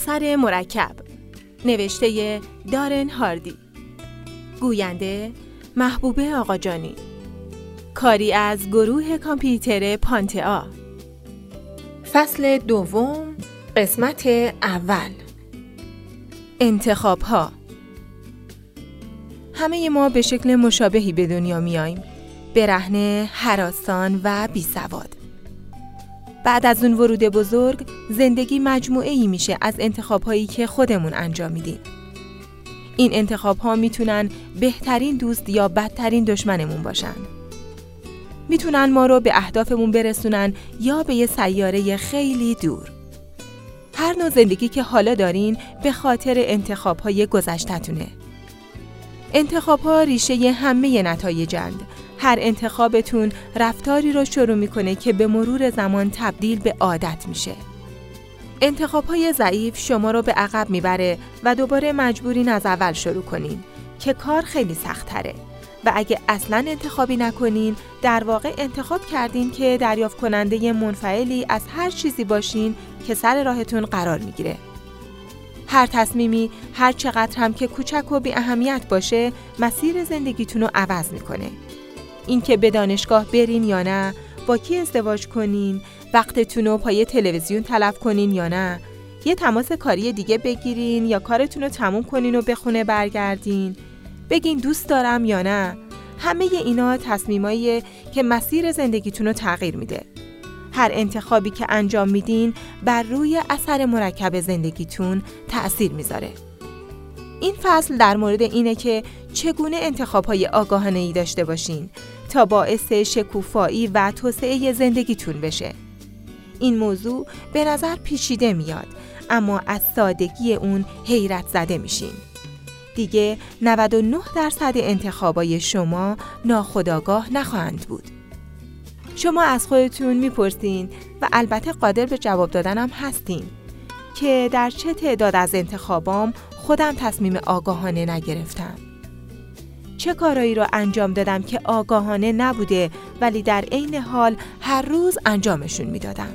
اثر مرکب. نوشته دارن هاردی. گوینده محبوبه آقاجانی. کاری از گروه کامپیوتر پانتئا. فصل دوم قسمت اول. انتخاب ها همه ما به شکل مشابهی به دنیا میاییم برهنه، حراسان و بی سواد. بعد از اون ورود بزرگ زندگی مجموعه ای میشه از انتخاب هایی که خودمون انجام میدیم. این انتخاب ها می‌تونن بهترین دوست یا بدترین دشمنمون باشن. می‌تونن ما رو به اهدافمون برسونن یا به یه سیاره خیلی دور. هر نوع زندگی که حالا دارین به خاطر انتخاب های گذشتتونه. انتخاب ها ریشه همه نتایجند. هر انتخابتون رفتاری رو شروع می‌کنه که به مرور زمان تبدیل به عادت میشه. انتخاب های ضعیف شما رو به عقب می‌بره و دوباره مجبورین از اول شروع کنین که کار خیلی سخت تره. و اگه اصلا انتخابی نکنین در واقع انتخاب کردین که دریافت کننده منفعلی از هر چیزی باشین که سر راهتون قرار می‌گیره. هر تصمیمی هر چقدر هم که کوچک و بی اهمیت باشه مسیر زندگیتون رو عوض می‌کنه. اینکه به دانشگاه برین یا نه، با کی ازدواج کنین، وقتتون رو پای تلویزیون تلف کنین یا نه، یه تماس کاری دیگه بگیرین یا کارتون رو تموم کنین و به خونه برگردین، بگین دوست دارم یا نه، همه اینا تصمیمایی که مسیر زندگیتون رو تغییر میده. هر انتخابی که انجام میدین بر روی اثر مرکب زندگیتون تأثیر می‌ذاره. این فصل در مورد اینه که چگونه انتخابهای آگاهانه ای داشته باشین تا باعث شکوفایی و توسعه زندگیتون بشه. این موضوع به نظر پیچیده میاد اما از سادگی اون حیرت زده میشین. دیگه 99 درصد انتخابای شما ناخداگاه نخواهند بود. شما از خودتون می‌پرسین و البته قادر به جواب دادنم هستین که در چه تعداد از انتخابام خودم تصمیم آگاهانه نگرفتم. چه کارایی را انجام دادم که آگاهانه نبوده ولی در عین حال هر روز انجامشون می‌دادم.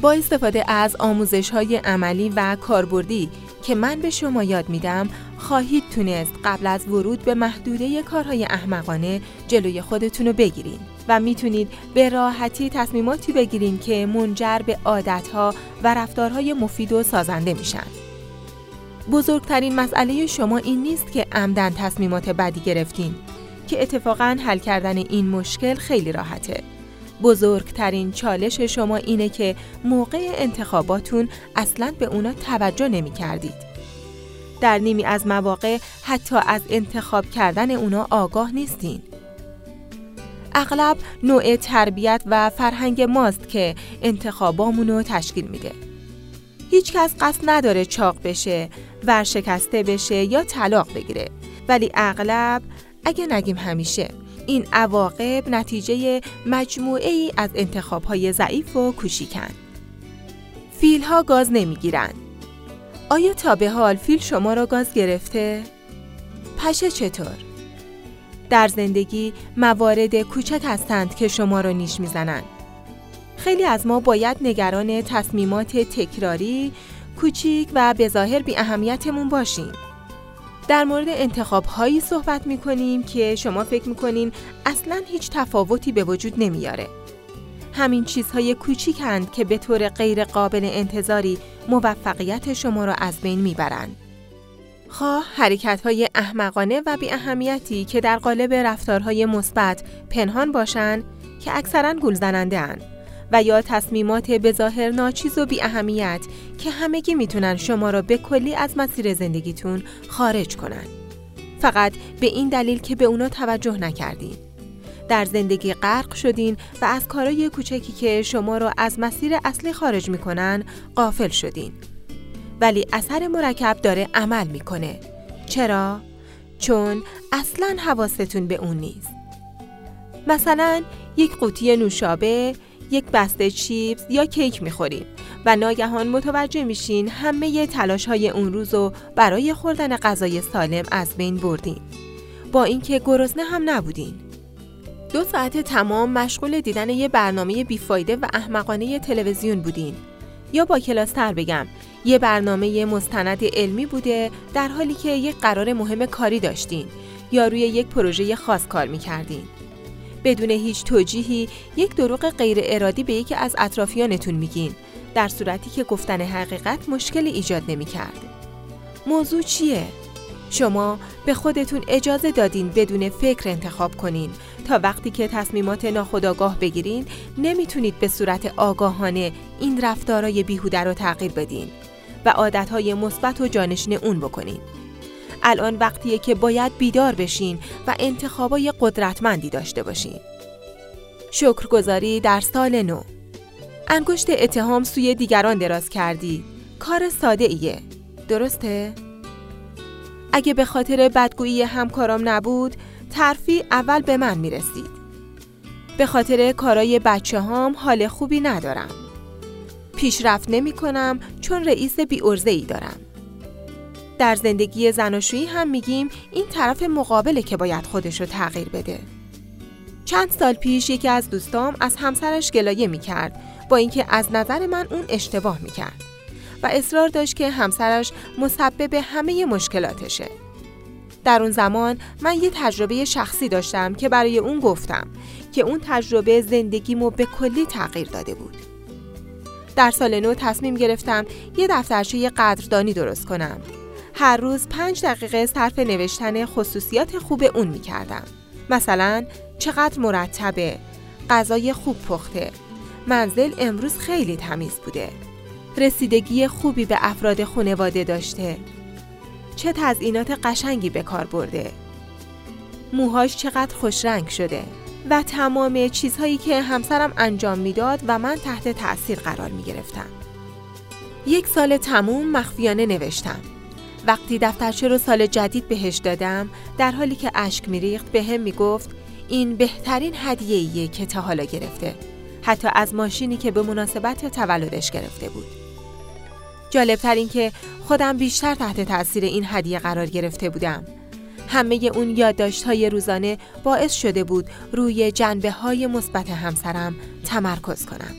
با استفاده از آموزش های عملی و کاربردی که من به شما یاد میدم خواهید تونست قبل از ورود به محدوده کارهای احمقانه جلوی خودتون رو بگیرین و می‌تونید به راحتی تصمیماتی بگیرین که منجر به عادتها و رفتارهای مفید و سازنده میشن. بزرگترین مسئله شما این نیست که عمدن تصمیمات بدی گرفتین که اتفاقا حل کردن این مشکل خیلی راحته. بزرگترین چالش شما اینه که موقع انتخاباتون اصلا به اونا توجه نمی کردید. در نیمی از مواقع حتی از انتخاب کردن اونا آگاه نیستین. اغلب نوع تربیت و فرهنگ ماست که انتخابامونو تشکیل میده. هیچ کس قصد نداره چاق بشه، ورشکسته بشه یا طلاق بگیره. ولی اغلب اگه نگیم همیشه این عواقب نتیجه مجموعه ای از انتخاب های ضعیف و کوچیکن. فیل ها گاز نمی‌گیرن. آیا تا به حال فیل شما را گاز گرفته؟ پشه چطور؟ در زندگی موارد کوچک هستند که شما را نیش می‌زنند. خیلی از ما باید نگران تصمیمات تکراری، کوچیک و به ظاهر بی اهمیتمون باشیم. در مورد انتخاب هایی صحبت می کنیم که شما فکر می کنین اصلا هیچ تفاوتی به وجود نمیاره. همین چیزهای کوچیکند که به طور غیر قابل انتظاری موفقیت شما را از بین می‌برند. خواه حرکت های احمقانه و بی اهمیتی که در قالب رفتارهای مثبت پنهان باشند که اکثرا گلزننده اند. و یا تصمیمات به ظاهر ناچیز و بی اهمیت که همگی می‌تونن شما را به کلی از مسیر زندگیتون خارج کنن. فقط به این دلیل که به اونا توجه نکردین. در زندگی غرق شدین و از کارای کوچکی که شما را از مسیر اصلی خارج می‌کنن قافل شدین. ولی اثر مرکب داره عمل می‌کنه. چرا؟ چون اصلا حواستون به اون نیست. مثلا یک قوطی نوشابه یک بسته چیپس یا کیک می‌خورین و ناگهان متوجه میشین همه تلاش های اون روز رو برای خوردن غذای سالم از بین بردین. با اینکه گرسنه هم نبودین. دو ساعت تمام مشغول دیدن یه برنامه بیفایده و احمقانه تلویزیون بودین. یا با کلاستر بگم یه برنامه مستند علمی بوده در حالی که یک قرار مهم کاری داشتین یا روی یک پروژه خاص کار می‌کردین. بدون هیچ توجیهی یک دروغ غیر ارادی به یکی از اطرافیانتون میگین در صورتی که گفتن حقیقت مشکلی ایجاد نمی‌کرد. موضوع چیه؟ شما به خودتون اجازه دادین بدون فکر انتخاب کنین تا وقتی که تصمیمات ناخودآگاه بگیرین نمی‌تونید به صورت آگاهانه این رفتارای بیهوده رو تغییر بدین و عادتهای مثبت و جانشین اون بکنین. الان وقتیه که باید بیدار بشین و انتخابای قدرتمندی داشته باشین. شکرگزاری در سال نو. انگشت اتهام سوی دیگران دراز کردی. کار ساده ایه درسته؟ اگه به خاطر بدگویی همکارام نبود ترفی اول به من می‌رسید. به خاطر کارای بچه هام حال خوبی ندارم. پیشرفت نمی کنم چون رئیس بی ای دارم. در زندگی زناشویی هم میگیم این طرف مقابله که باید خودش رو تغییر بده چند سال پیش یکی از دوستام از همسرش گلایه می‌کرد با اینکه از نظر من اون اشتباه می‌کرد و اصرار داشت که همسرش مسبب همه مشکلاتشه. در اون زمان من یه تجربه شخصی داشتم که برای اون گفتم که اون تجربه زندگیمو به کلی تغییر داده بود. در سال نو تصمیم گرفتم یه دفترچه قدردانی درست کنم. هر روز پنج دقیقه صرف نوشتن خصوصیات خوب اون می کردم. مثلا چقدر مرتبه، غذای خوب پخته، منزل امروز خیلی تمیز بوده. رسیدگی خوبی به افراد خانواده داشته چه تزئینات قشنگی به کار برده موهاش چقدر خوش رنگ شده و تمام چیزهایی که همسرم انجام می‌داد و من تحت تأثیر قرار می گرفتم. یک سال تموم مخفیانه نوشتم. وقتی دفترچه رو سال جدید بهش دادم در حالی که اشک میریخت به هم می‌گفت این بهترین هدیه که تا حالا گرفته حتی از ماشینی که به مناسبت تولدش گرفته بود جالبتر این که خودم بیشتر تحت تاثیر این هدیه قرار گرفته بودم. همه اون یادداشت های روزانه باعث شده بود روی جنبه های مثبت همسرم تمرکز کنم.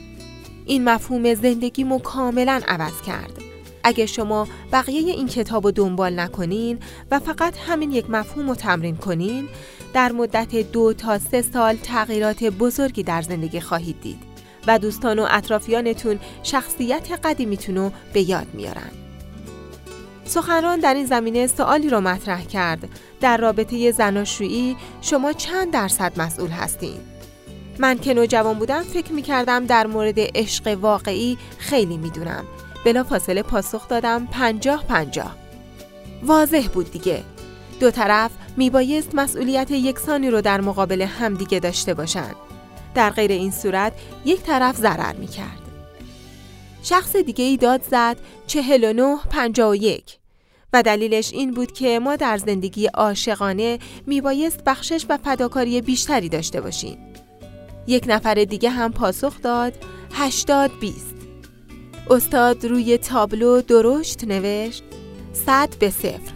این مفهوم زندگیمو کاملا عوض کرد. اگه شما بقیه این کتاب رو دنبال نکنین و فقط همین یک مفهوم رو تمرین کنین در مدت دو تا سه سال تغییرات بزرگی در زندگی خواهید دید. و دوستان و اطرافیانتون شخصیت قدیمیتون رو به یاد میارن. سخنران در این زمینه سوالی رو مطرح کرد در رابطه زناشویی شما چند درصد مسئول هستین؟ من که نوجوان بودم فکر می‌کردم در مورد عشق واقعی خیلی می‌دونم بلا فاصله پاسخ دادم پنجاه پنجاه. واضح بود دیگه. دو طرف میبایست مسئولیت یکسانی رو در مقابل همدیگه داشته باشند در غیر این صورت یک طرف ضرر می کرد. شخص دیگه ای داد زد 49 51 و دلیلش این بود که ما در زندگی عاشقانه میبایست بخشش و فداکاری بیشتری داشته باشیم. یک نفر دیگه هم پاسخ داد 80 20 استاد روی تابلو درشت نوشت 100 به صفر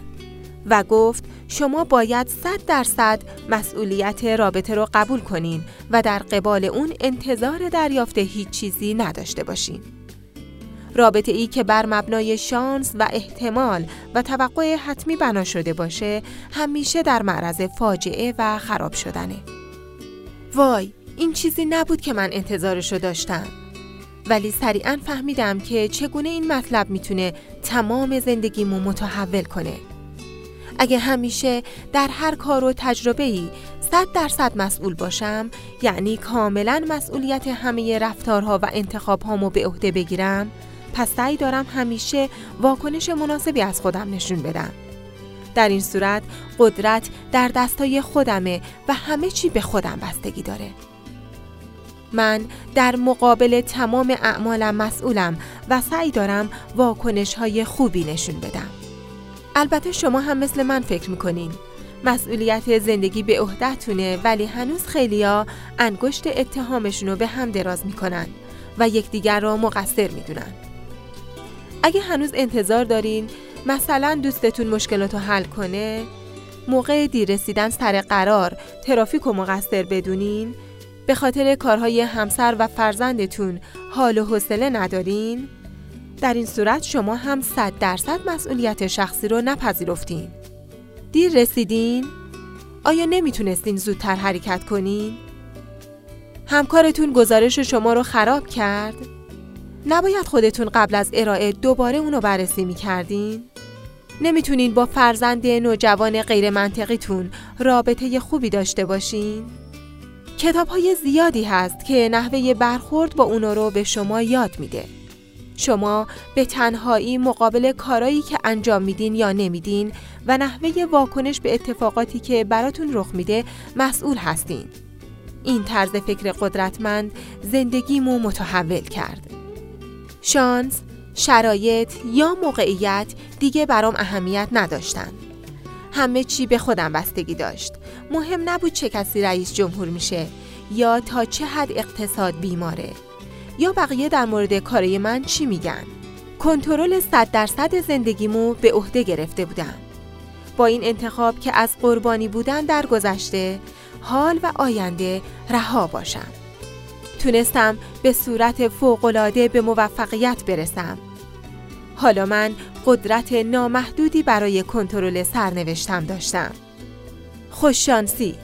و گفت شما باید صد درصد مسئولیت رابطه رو قبول کنین و در قبال اون انتظار دریافت هیچ چیزی نداشته باشین. رابطه ای که بر مبنای شانس و احتمال و توقع حتمی بنا شده باشه همیشه در معرض فاجعه و خراب شدنه. وای این چیزی نبود که من انتظارشو داشتم. ولی سریعا فهمیدم که چگونه این مطلب می‌تونه تمام زندگیمو متحول کنه. اگه همیشه در هر کار و تجربه ای صد درصد مسئول باشم یعنی کاملا مسئولیت همه رفتارها و انتخابهامو به عهده بگیرم پس سعی دارم همیشه واکنش مناسبی از خودم نشون بدم در این صورت قدرت در دستای خودمه و همه چی به خودم بستگی داره من در مقابل تمام اعمالم مسئولم و سعی دارم واکنش های خوبی نشون بدم. البته شما هم مثل من فکر می‌کنین. مسئولیت زندگی به عهدهتونه ولی هنوز خیلیا انگشت اتهامشون رو به هم دراز می‌کنن و یکدیگر را مقصر می‌دونن. اگه هنوز انتظار دارین مثلا دوستتون مشکلات رو حل کنه موقع دیر رسیدن سر قرار ترافیک و مقصر بدونین به خاطر کارهای همسر و فرزندتون حال و حوصله ندارین در این صورت شما هم صد درصد مسئولیت شخصی رو نپذیرفتین. دیر رسیدین؟ آیا نمی‌تونستین زودتر حرکت کنین؟ همکارتون گزارش شما رو خراب کرد؟ نباید خودتون قبل از ارائه دوباره اونو بررسی می‌کردین؟ نمی‌تونین با فرزند نوجوان غیر منطقیتون رابطه خوبی داشته باشین؟ کتاب های زیادی هست که نحوه برخورد با اونو رو به شما یاد میده. شما به تنهایی مقابل کارایی که انجام میدین یا نمیدین و نحوه واکنش به اتفاقاتی که براتون رخ میده مسئول هستین. این طرز فکر قدرتمند زندگیمو متحول کرد. شانس، شرایط یا موقعیت دیگه برام اهمیت نداشتن. همه چی به خودم بستگی داشت. مهم نبود چه کسی رئیس جمهور میشه یا تا چه حد اقتصاد بیماره یا بقیه در مورد کاری من چی میگن. کنترل صد درصد زندگیمو به عهده گرفته بودم. با این انتخاب که از قربانی بودن در گذشته حال و آینده رها باشم. تونستم به صورت فوقالعاده به موفقیت برسم. حالا من قدرت نامحدودی برای کنترل سرنوشتم داشتم. خوششانسی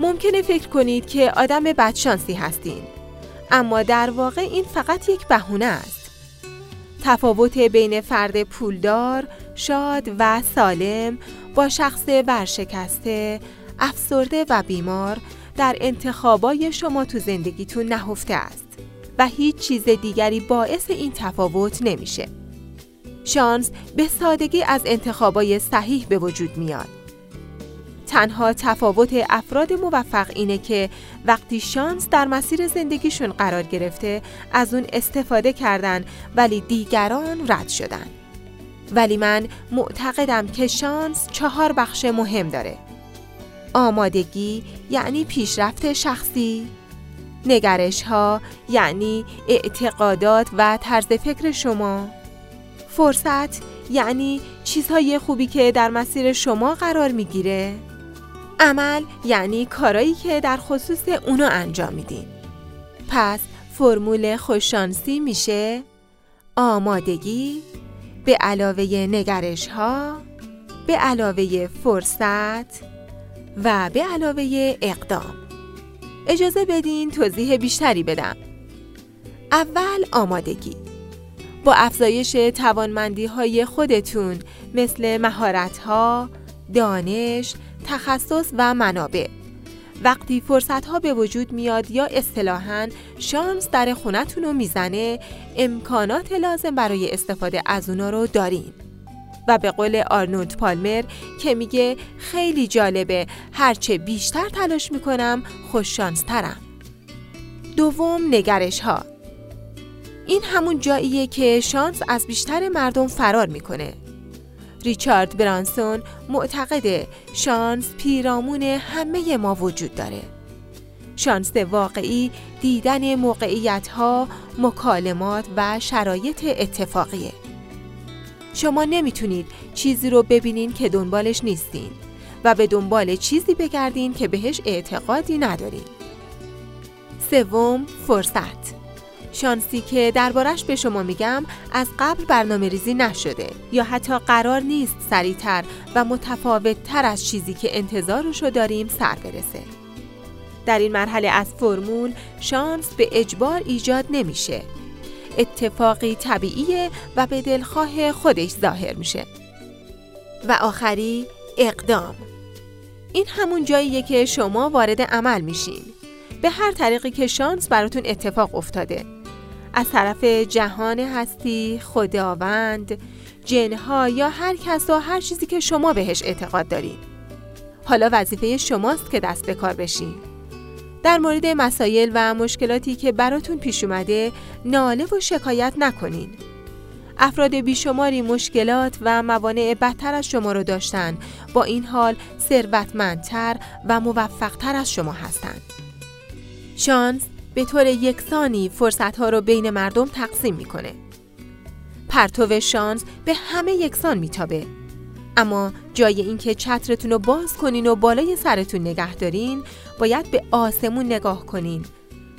ممکنه فکر کنید که آدم بدشانسی هستین اما در واقع این فقط یک بهونه است. تفاوت بین فرد پولدار، شاد و سالم با شخص ورشکسته، افسرده و بیمار در انتخابای شما تو زندگیتون نهفته است و هیچ چیز دیگری باعث این تفاوت نمیشه. شانس به سادگی از انتخابای صحیح به وجود میاد. تنها تفاوت افراد موفق اینه که وقتی شانس در مسیر زندگیشون قرار گرفته از اون استفاده کردن ولی دیگران رد شدن. ولی من معتقدم که شانس چهار بخش مهم داره. آمادگی یعنی پیشرفت شخصی، نگرش ها یعنی اعتقادات و طرز فکر شما، فرصت یعنی چیزهای خوبی که در مسیر شما قرار می‌گیره، عمل یعنی کارایی که در خصوص اونو انجام میدین. پس فرمول خوششانسی میشه. آمادگی به علاوه نگرش ها به علاوه فرصت و به علاوه اقدام. اجازه بدین توضیح بیشتری بدم. اول آمادگی. با افزایش توانمندی های خودتون مثل مهارت ها، دانش، تخصص و منابع. وقتی فرصت ها به وجود میاد یا اصطلاحاً شانس در خونتون رو می‌زنه امکانات لازم برای استفاده از اونا رو دارین. و به قول آرنولد پالمر که میگه خیلی جالبه هرچه بیشتر تلاش می‌کنم خوششانسترم دوم نگرش ها این همون جاییه که شانس از بیشتر مردم فرار می‌کنه. ریچارد برانسون معتقد شانس پیرامون همه ما وجود داره. شانس واقعی دیدن موقعیت ها، مکالمات و شرایط اتفاقیه. شما نمی‌تونید چیزی رو ببینین که دنبالش نیستین و به دنبال چیزی بگردین که بهش اعتقادی ندارین. سوم فرصت. شانسی که دربارش به شما میگم از قبل برنامه ریزی نشده یا حتی قرار نیست سریعتر و متفاوت تر از چیزی که انتظارشو داریم سر برسه. در این مرحله از فرمول شانس به اجبار ایجاد نمیشه. اتفاقی طبیعیه و به دلخواه خودش ظاهر میشه. و آخری اقدام. این همون جاییه که شما وارد عمل میشین. به هر طریقی که شانس براتون اتفاق افتاده. از طرف جهان هستی، خداوند، جنها یا هر کس و هر چیزی که شما بهش اعتقاد دارید. حالا وظیفه شماست که دست به کار بشین. در مورد مسایل و مشکلاتی که براتون پیش اومده ناله و شکایت نکنین. افراد بیشماری مشکلات و موانع بدتر از شما رو داشتن با این حال ثروتمندتر و موفقتر از شما هستند. شانس به طور یکسانی فرصتها رو بین مردم تقسیم می‌کنه. پرتو شانس به همه یکسان میتابه اما جای اینکه چترتون رو باز کنین و بالای سرتون نگه دارین باید به آسمون نگاه کنین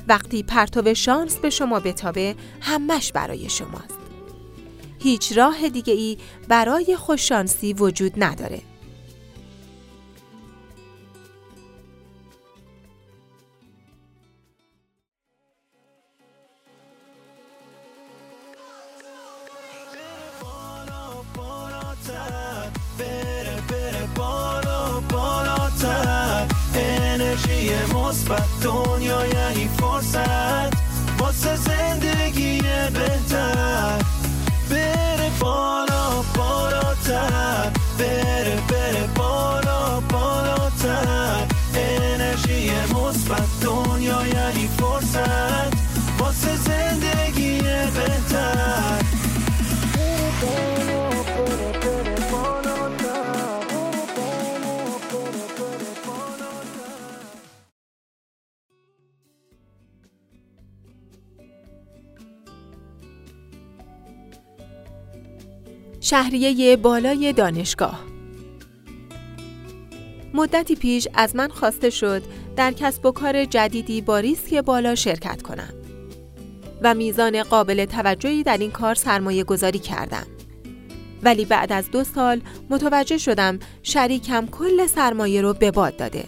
وقتی پرتو شانس به شما بتابه همش برای شماست هیچ راه دیگه ای برای خوششانسی وجود نداره. مثبت دنیا یعنی فرصت. واسه زندگی شهریه بالای دانشگاه. مدتی پیش از من خواسته شد در کسب و کار جدیدی با ریسک بالا شرکت کنم و میزان قابل توجهی در این کار سرمایه گذاری کردم. ولی بعد از دو سال متوجه شدم شریکم کل سرمایه رو به باد داده.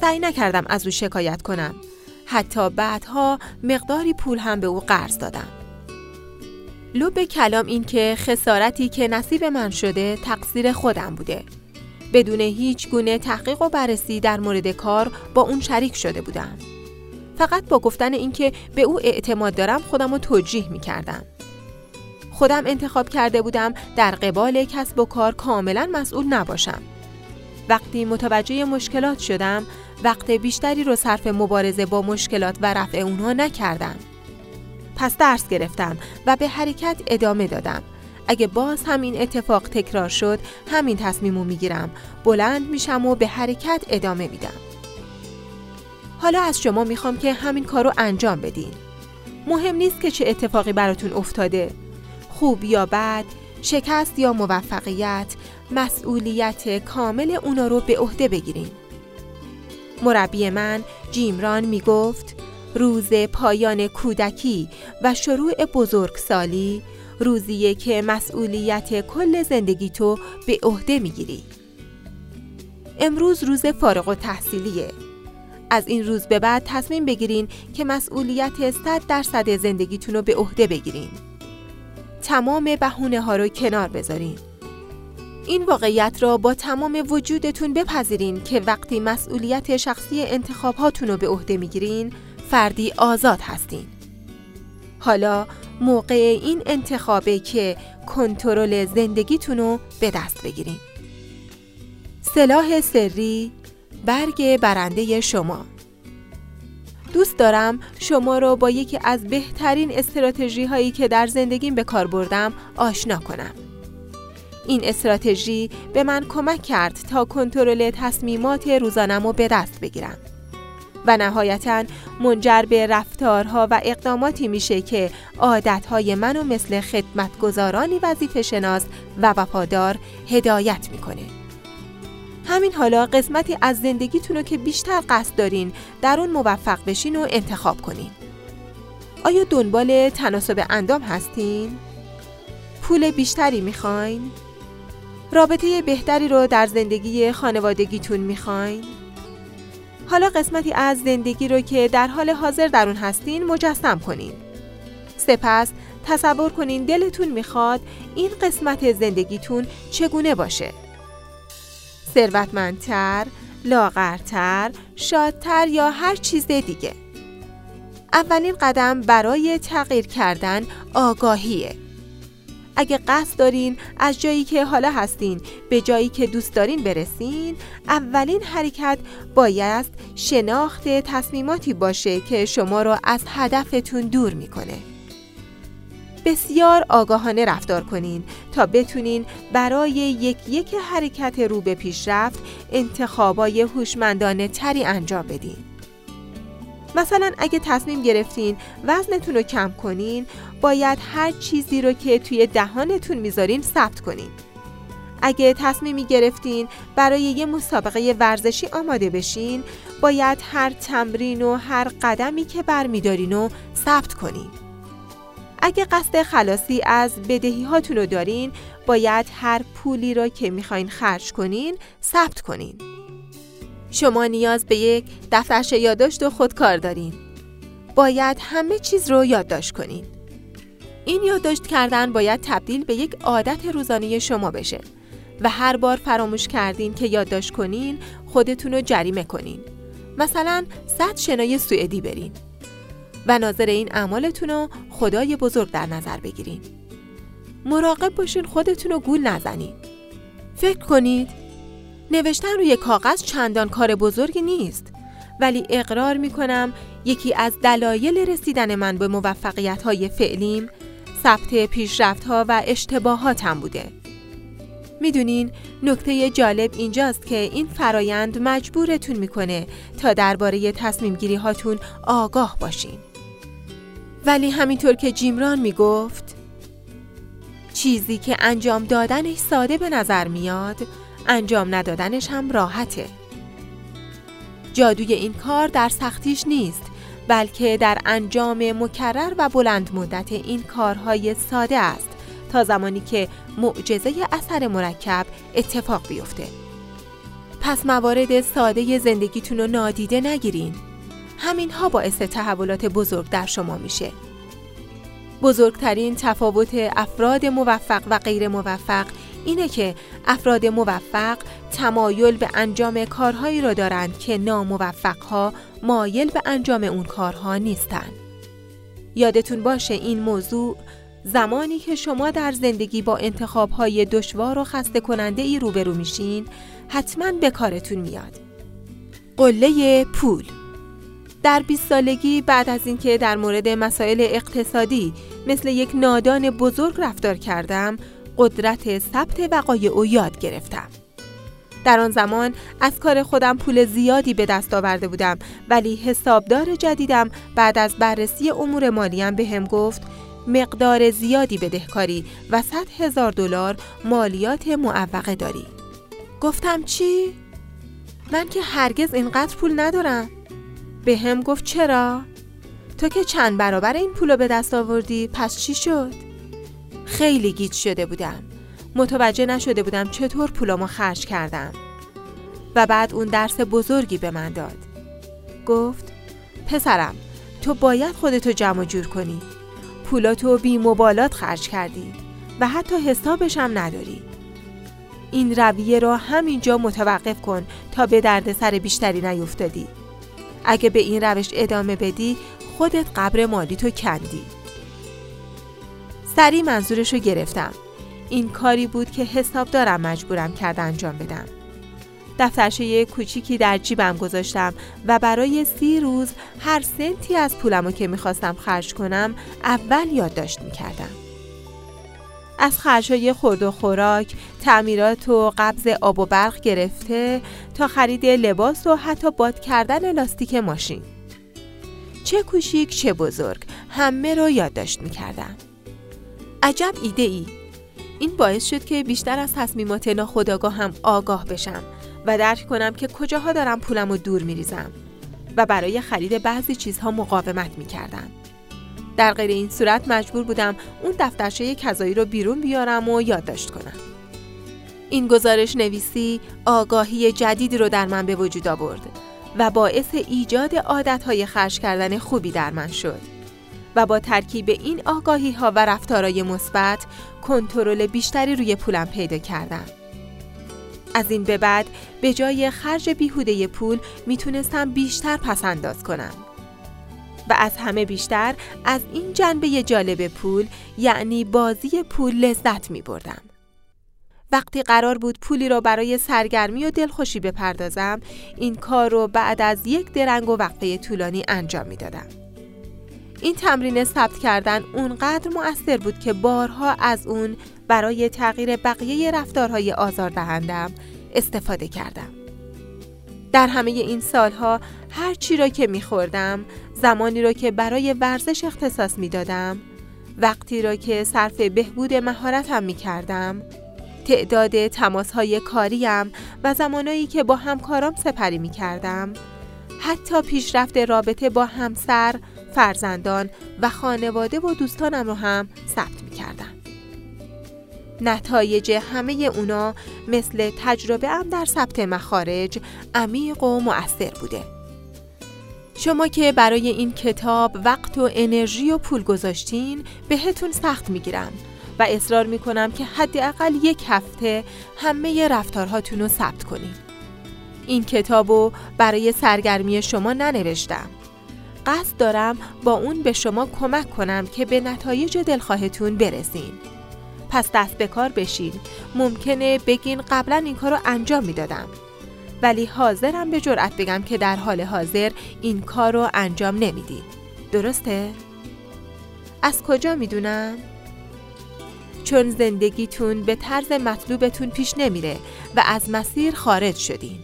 سعی نکردم از او شکایت کنم. حتی بعدها مقداری پول هم به او قرض دادم. لب کلام این که خسارتی که نصیب من شده تقصیر خودم بوده. بدون هیچ گونه تحقیق و بررسی در مورد کار با اون شریک شده بودم. فقط با گفتن اینکه به او اعتماد دارم خودم رو توجیه می کردم. خودم انتخاب کرده بودم در قبال کسب و کار کاملا مسئول نباشم. وقتی متوجه مشکلات شدم، وقت بیشتری رو صرف مبارزه با مشکلات و رفع اونها نکردم. پس درس گرفتم و به حرکت ادامه دادم. اگه باز همین اتفاق تکرار شد همین تصمیمو می‌گیرم. بلند میشم و به حرکت ادامه میدم. حالا از شما می‌خوام که همین کارو انجام بدین. مهم نیست که چه اتفاقی براتون افتاده. خوب یا بد شکست یا موفقیت مسئولیت کامل اونا رو به عهده بگیرین. مربی من جیمران می‌گفت روز پایان کودکی و شروع بزرگسالی روزیه که مسئولیت کل زندگی تو به عهده می‌گیری. امروز روز فارغ و تحصیلیه. از این روز به بعد تصمیم بگیرین که مسئولیت 100 درصد زندگیتون رو به عهده بگیرین. تمام بهونه ها رو کنار بذارین. این واقعیت را با تمام وجودتون بپذیرین که وقتی مسئولیت شخصی انتخاب هاتون رو به عهده می‌گیرین فردی آزاد هستین. حالا موقع این انتخابه که کنترل زندگیتون رو به دست بگیرین. سلاح سری برگ برنده شما دوست دارم شما رو با یکی از بهترین استراتژی هایی که در زندگیم به کار بردم آشنا کنم. این استراتژی به من کمک کرد تا کنترل تصمیمات روزانم رو به دست بگیرم. و نهایتا منجر به رفتارها و اقداماتی میشه که عادتهای منو مثل خدمتگزارانی وظیفه شناس و وفادار هدایت می‌کنه. همین حالا قسمتی از زندگیتون که بیشتر قصد دارین در اون موفق بشین و انتخاب کنین. آیا دنبال تناسب اندام هستین؟ پول بیشتری می‌خواین؟ رابطه بهتری رو در زندگی خانوادگیتون می‌خواین؟ حالا قسمتی از زندگی رو که در حال حاضر در اون هستین مجسم کنین. سپس تصور کنین دلتون می‌خواد این قسمت زندگیتون چگونه باشه. ثروتمندتر، لاغرتر، شادتر یا هر چیز دیگه. اولین قدم برای تغییر کردن آگاهیه. اگه قصد دارین از جایی که حالا هستین به جایی که دوست دارین برسین اولین حرکت باید شناخت تصمیماتی باشه که شما را از هدفتون دور می‌کنه. بسیار آگاهانه رفتار کنین تا بتونین برای یک یک حرکت رو به پیشرفت انتخابای هوشمندانه تری انجام بدین. مثلا اگه تصمیم گرفتین وزنتون رو کم کنین باید هر چیزی رو که توی دهانتون می‌ذارین ثبت کنین. اگه تصمیمی گرفتین برای یه مسابقه ورزشی آماده بشین باید هر تمرین و هر قدمی که برمیدارین رو ثبت کنین. اگه قصد خلاصی از بدهی هاتون رو دارین باید هر پولی را که می‌خواین خرج کنین ثبت کنین. شما نیاز به یک دفترچه یادداشت و خودکار دارین. باید همه چیز رو یادداشت کنین. این یادداشت کردن باید تبدیل به یک عادت روزانه شما بشه و هر بار فراموش کردین که یادداشت کنین خودتون رو جریمه کنین. مثلا صد شنای سوئدی برین و ناظر این اعمالتون رو خدای بزرگ در نظر بگیرین. مراقب باشین خودتون رو گول نزنین. فکر کنید نوشتن روی کاغذ چندان کار بزرگی نیست. ولی اقرار می کنم یکی از دلایل رسیدن من به موفقیت های فعلیم ثبت پیشرفت ها و اشتباهاتم بوده. می‌دونین نکته جالب اینجاست که این فرایند مجبورتون می‌کنه تا درباره تصمیم گیری هاتون آگاه باشین. ولی همینطور که جیمران می‌گفت چیزی که انجام دادنش ساده به نظر میاد انجام ندادنش هم راحته. جادوی این کار در سختیش نیست بلکه در انجام مکرر و بلند مدت این کارهای ساده است تا زمانی که معجزه اثر مرکب اتفاق بیفته. پس موارد ساده زندگیتون رو نادیده نگیرین. همینها باعث تحولات بزرگ در شما میشه. بزرگترین تفاوت افراد موفق و غیر موفق اینه که افراد موفق تمایل به انجام کارهایی را دارند که ناموفقها مایل به انجام اون کارها نیستند. یادتون باشه این موضوع زمانی که شما در زندگی با انتخابهای دشوار و خسته کننده ای روبرو میشین حتما به کارتون میاد. قله پول در 20 سالگی بعد از اینکه در مورد مسائل اقتصادی مثل یک نادان بزرگ رفتار کردم قدرت ثبت وقایع او یاد گرفتم در آن زمان از کار خودم پول زیادی به دست آورده بودم ولی حسابدار جدیدم بعد از بررسی امور مالیم به هم گفت مقدار زیادی بدهکاری و 100 هزار دلار مالیات معوقه داری گفتم چی؟ من که هرگز اینقدر پول ندارم به هم گفت چرا؟ تو که چند برابر این پولو به دست آوردی پس چی شد؟ خیلی گیج شده بودم. متوجه نشده بودم چطور پولامو خرج کردم. و بعد اون درس بزرگی به من داد. گفت پسرم تو باید خودتو جمع جور کنی. پولاتو بی مبالات خرج کردی و حتی حسابش هم نداری. این رویه را همینجا متوقف کن تا به دردسر بیشتری نیفتادی. اگه به این روش ادامه بدی خودت قبر مالی تو کندی. سری منظورش رو گرفتم این کاری بود که حساب دارم مجبورم کرد انجام بدم دفترچه کوچیکی در جیبم گذاشتم و برای سی روز هر سنتی از پولمو که می‌خواستم خرج کنم اول یادداشت می‌کردم از خرجهای خورد و خوراک، تعمیرات و قبض آب و برق گرفته تا خرید لباس و حتی باد کردن لاستیک ماشین. چه کوچیک چه بزرگ همه رو یادداشت می‌کردم. عجب ایده ای. این باعث شد که بیشتر از تصمیمات ناخودآگاه هم آگاه بشم و درک کنم که کجاها دارم پولم رو دور میریزم و برای خرید بعضی چیزها مقاومت می‌کردم. در غیر این صورت مجبور بودم اون دفترچه کذایی رو بیرون بیارم و یادداشت کنم. این گزارش نویسی آگاهی جدیدی رو در من به وجود آورد و باعث ایجاد عادتهای خرج کردن خوبی در من شد. و با ترکیب این آگاهی ها و رفتارهای مثبت کنترل بیشتری روی پولم پیدا کردم. از این به بعد به جای خرج بیهوده پول می‌تونستم بیشتر پس انداز کنم. و از همه بیشتر از این جنبه جالب پول یعنی بازی پول لذت می بردم. وقتی قرار بود پولی را برای سرگرمی و دلخوشی بپردازم این کار رو بعد از یک درنگ و وقفه طولانی انجام می دادم. این تمرین ثبت کردن اونقدر مؤثر بود که بارها از اون برای تغییر بقیه رفتارهای آزاردهندم استفاده کردم. در همه این سالها هر چی را که میخوردم زمانی را که برای ورزش اختصاص می‌دادم وقتی را که صرف بهبود مهارتم می‌کردم تعداد تماسهای کاریم و زمانایی که با همکارام سپری می‌کردم حتی پیشرفت رابطه با همسر، فرزندان و خانواده و دوستانم رو هم ثبت می کردم. نتایج همه اونا مثل تجربه ام در ثبت مخارج عمیق و مؤثر بوده. شما که برای این کتاب وقت و انرژی و پول گذاشتین بهتون سخت می‌گیرم و اصرار می‌کنم که حداقل یک هفته همه رفتارهاتون رو ثبت کنین. این کتاب رو برای سرگرمی شما ننوشتم. قصد دارم با اون به شما کمک کنم که به نتایج دلخواهتون برسین. پس دست به کار بشین. ممکنه بگین قبلا این کار رو انجام می‌دادم. ولی حاضرم به جرأت بگم که در حال حاضر این کار رو انجام نمیدین. درسته؟ از کجا می‌دونم؟ چون زندگیتون به طرز مطلوبتون پیش نمیره و از مسیر خارج شدین.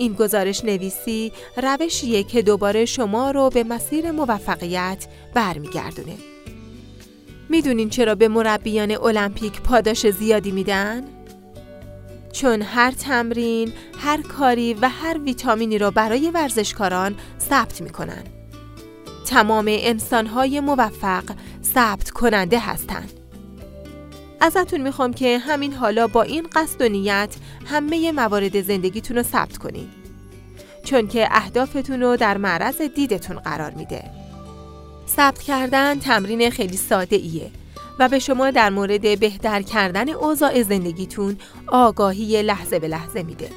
این گزارش نویسی روشیه که دوباره شما رو به مسیر موفقیت برمیگردونه. می‌دونین چرا به مربیان المپیک پاداش زیادی میدن؟ چون هر تمرین، هر کاری و هر ویتامینی را برای ورزشکاران ثبت می‌کنن. تمام انسانهای موفق ثبت کننده هستند. ازتون می‌خوام که همین حالا با این قصد و نیت همه موارد زندگیتون رو ثبت کنید. چون که اهدافتون رو در معرض دیدتون قرار میده. ثبت کردن تمرین خیلی ساده ایه و به شما در مورد بهتر کردن اوضاع زندگیتون آگاهی لحظه به لحظه میده.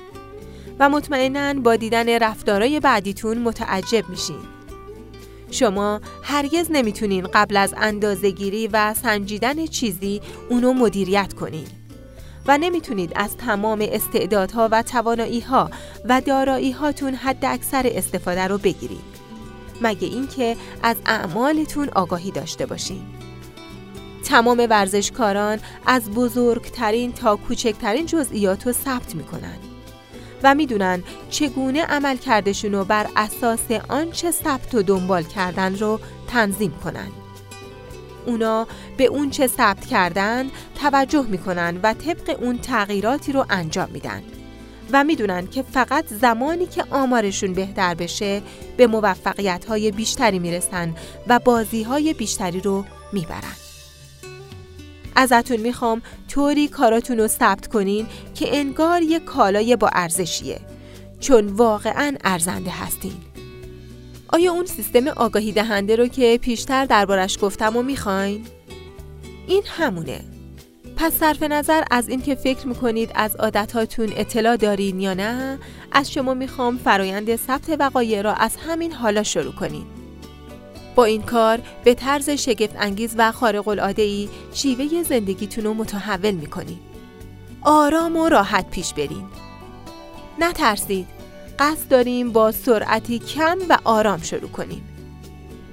و مطمئنا با دیدن رفتارای بعدیتون متعجب میشین. شما هرگز نمی‌تونین قبل از اندازهگیری و سنجیدن چیزی اونو مدیریت کنین و نمی‌تونید از تمام استعدادها و تواناییها و داراییهاتون حد اکثر استفاده رو بگیرید مگه اینکه از اعمالتون آگاهی داشته باشین. تمام ورزشکاران از بزرگترین تا کوچکترین جزئیات رو ثبت می‌کنن. و می‌دونن چگونه عمل کردشون رو بر اساس آنچه ثبت و دنبال کردن رو تنظیم کنن. اونا به اون چه ثبت کردن توجه می‌کنن و طبق اون تغییراتی رو انجام میدن و می‌دونن که فقط زمانی که آمارشون بهتر بشه به موفقیت های بیشتری می‌رسن و بازی های بیشتری رو می‌برن. ازتون می‌خوام طوری کاراتون رو ثبت کنین که انگار یه کالای با ارزشیه. چون واقعا ارزنده هستین. آیا اون سیستم آگاهی دهنده رو که پیشتر دربارش گفتم و می‌خواین؟ این همونه. پس صرف نظر از اینکه فکر می‌کنید از عادتهاتون اطلاع دارین یا نه از شما می‌خوام فرایند ثبت وقایع را از همین حالا شروع کنید با این کار به طرز شگفت انگیز و خارق العاده ای شیوه زندگیتون رو متحول می‌کنید. آرام و راحت پیش برین. نترسید. قصد داریم با سرعتی کم و آرام شروع کنیم.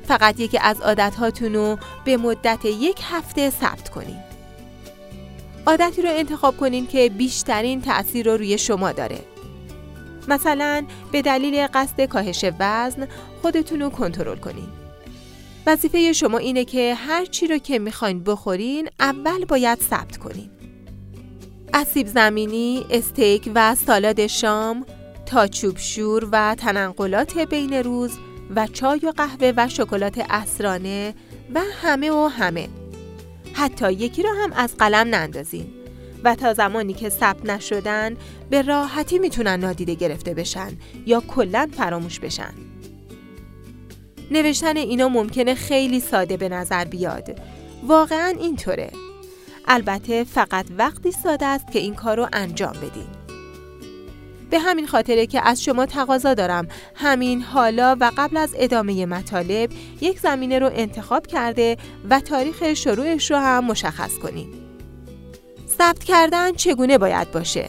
فقط یکی از عادتهاتون رو به مدت یک هفته ثبت کنیم. عادتی رو انتخاب کنین که بیشترین تأثیر رو روی شما داره. مثلا به دلیل قصد کاهش وزن خودتون رو کنترل کنین. وظیفه شما اینه که هر چی رو که می‌خواین بخورین اول باید ثبت کنین. اسیب زمینی، استیک و سالاد شام، تا چوب شور و تنقلات بین روز و چای و قهوه و شکلات اسرانه و همه و همه. حتی یکی رو هم از قلم نندازین و تا زمانی که ثبت نشدن به راحتی می‌تونن نادیده گرفته بشن یا کلا فراموش بشن. نوشتن اینا ممکنه خیلی ساده به نظر بیاد. واقعا اینطوره. البته فقط وقتی ساده است که این کار رو انجام بدین. به همین خاطره که از شما تقاضا دارم همین حالا و قبل از ادامه مطالب یک زمینه رو انتخاب کرده و تاریخ شروعش رو هم مشخص کنید. ثبت کردن چگونه باید باشه؟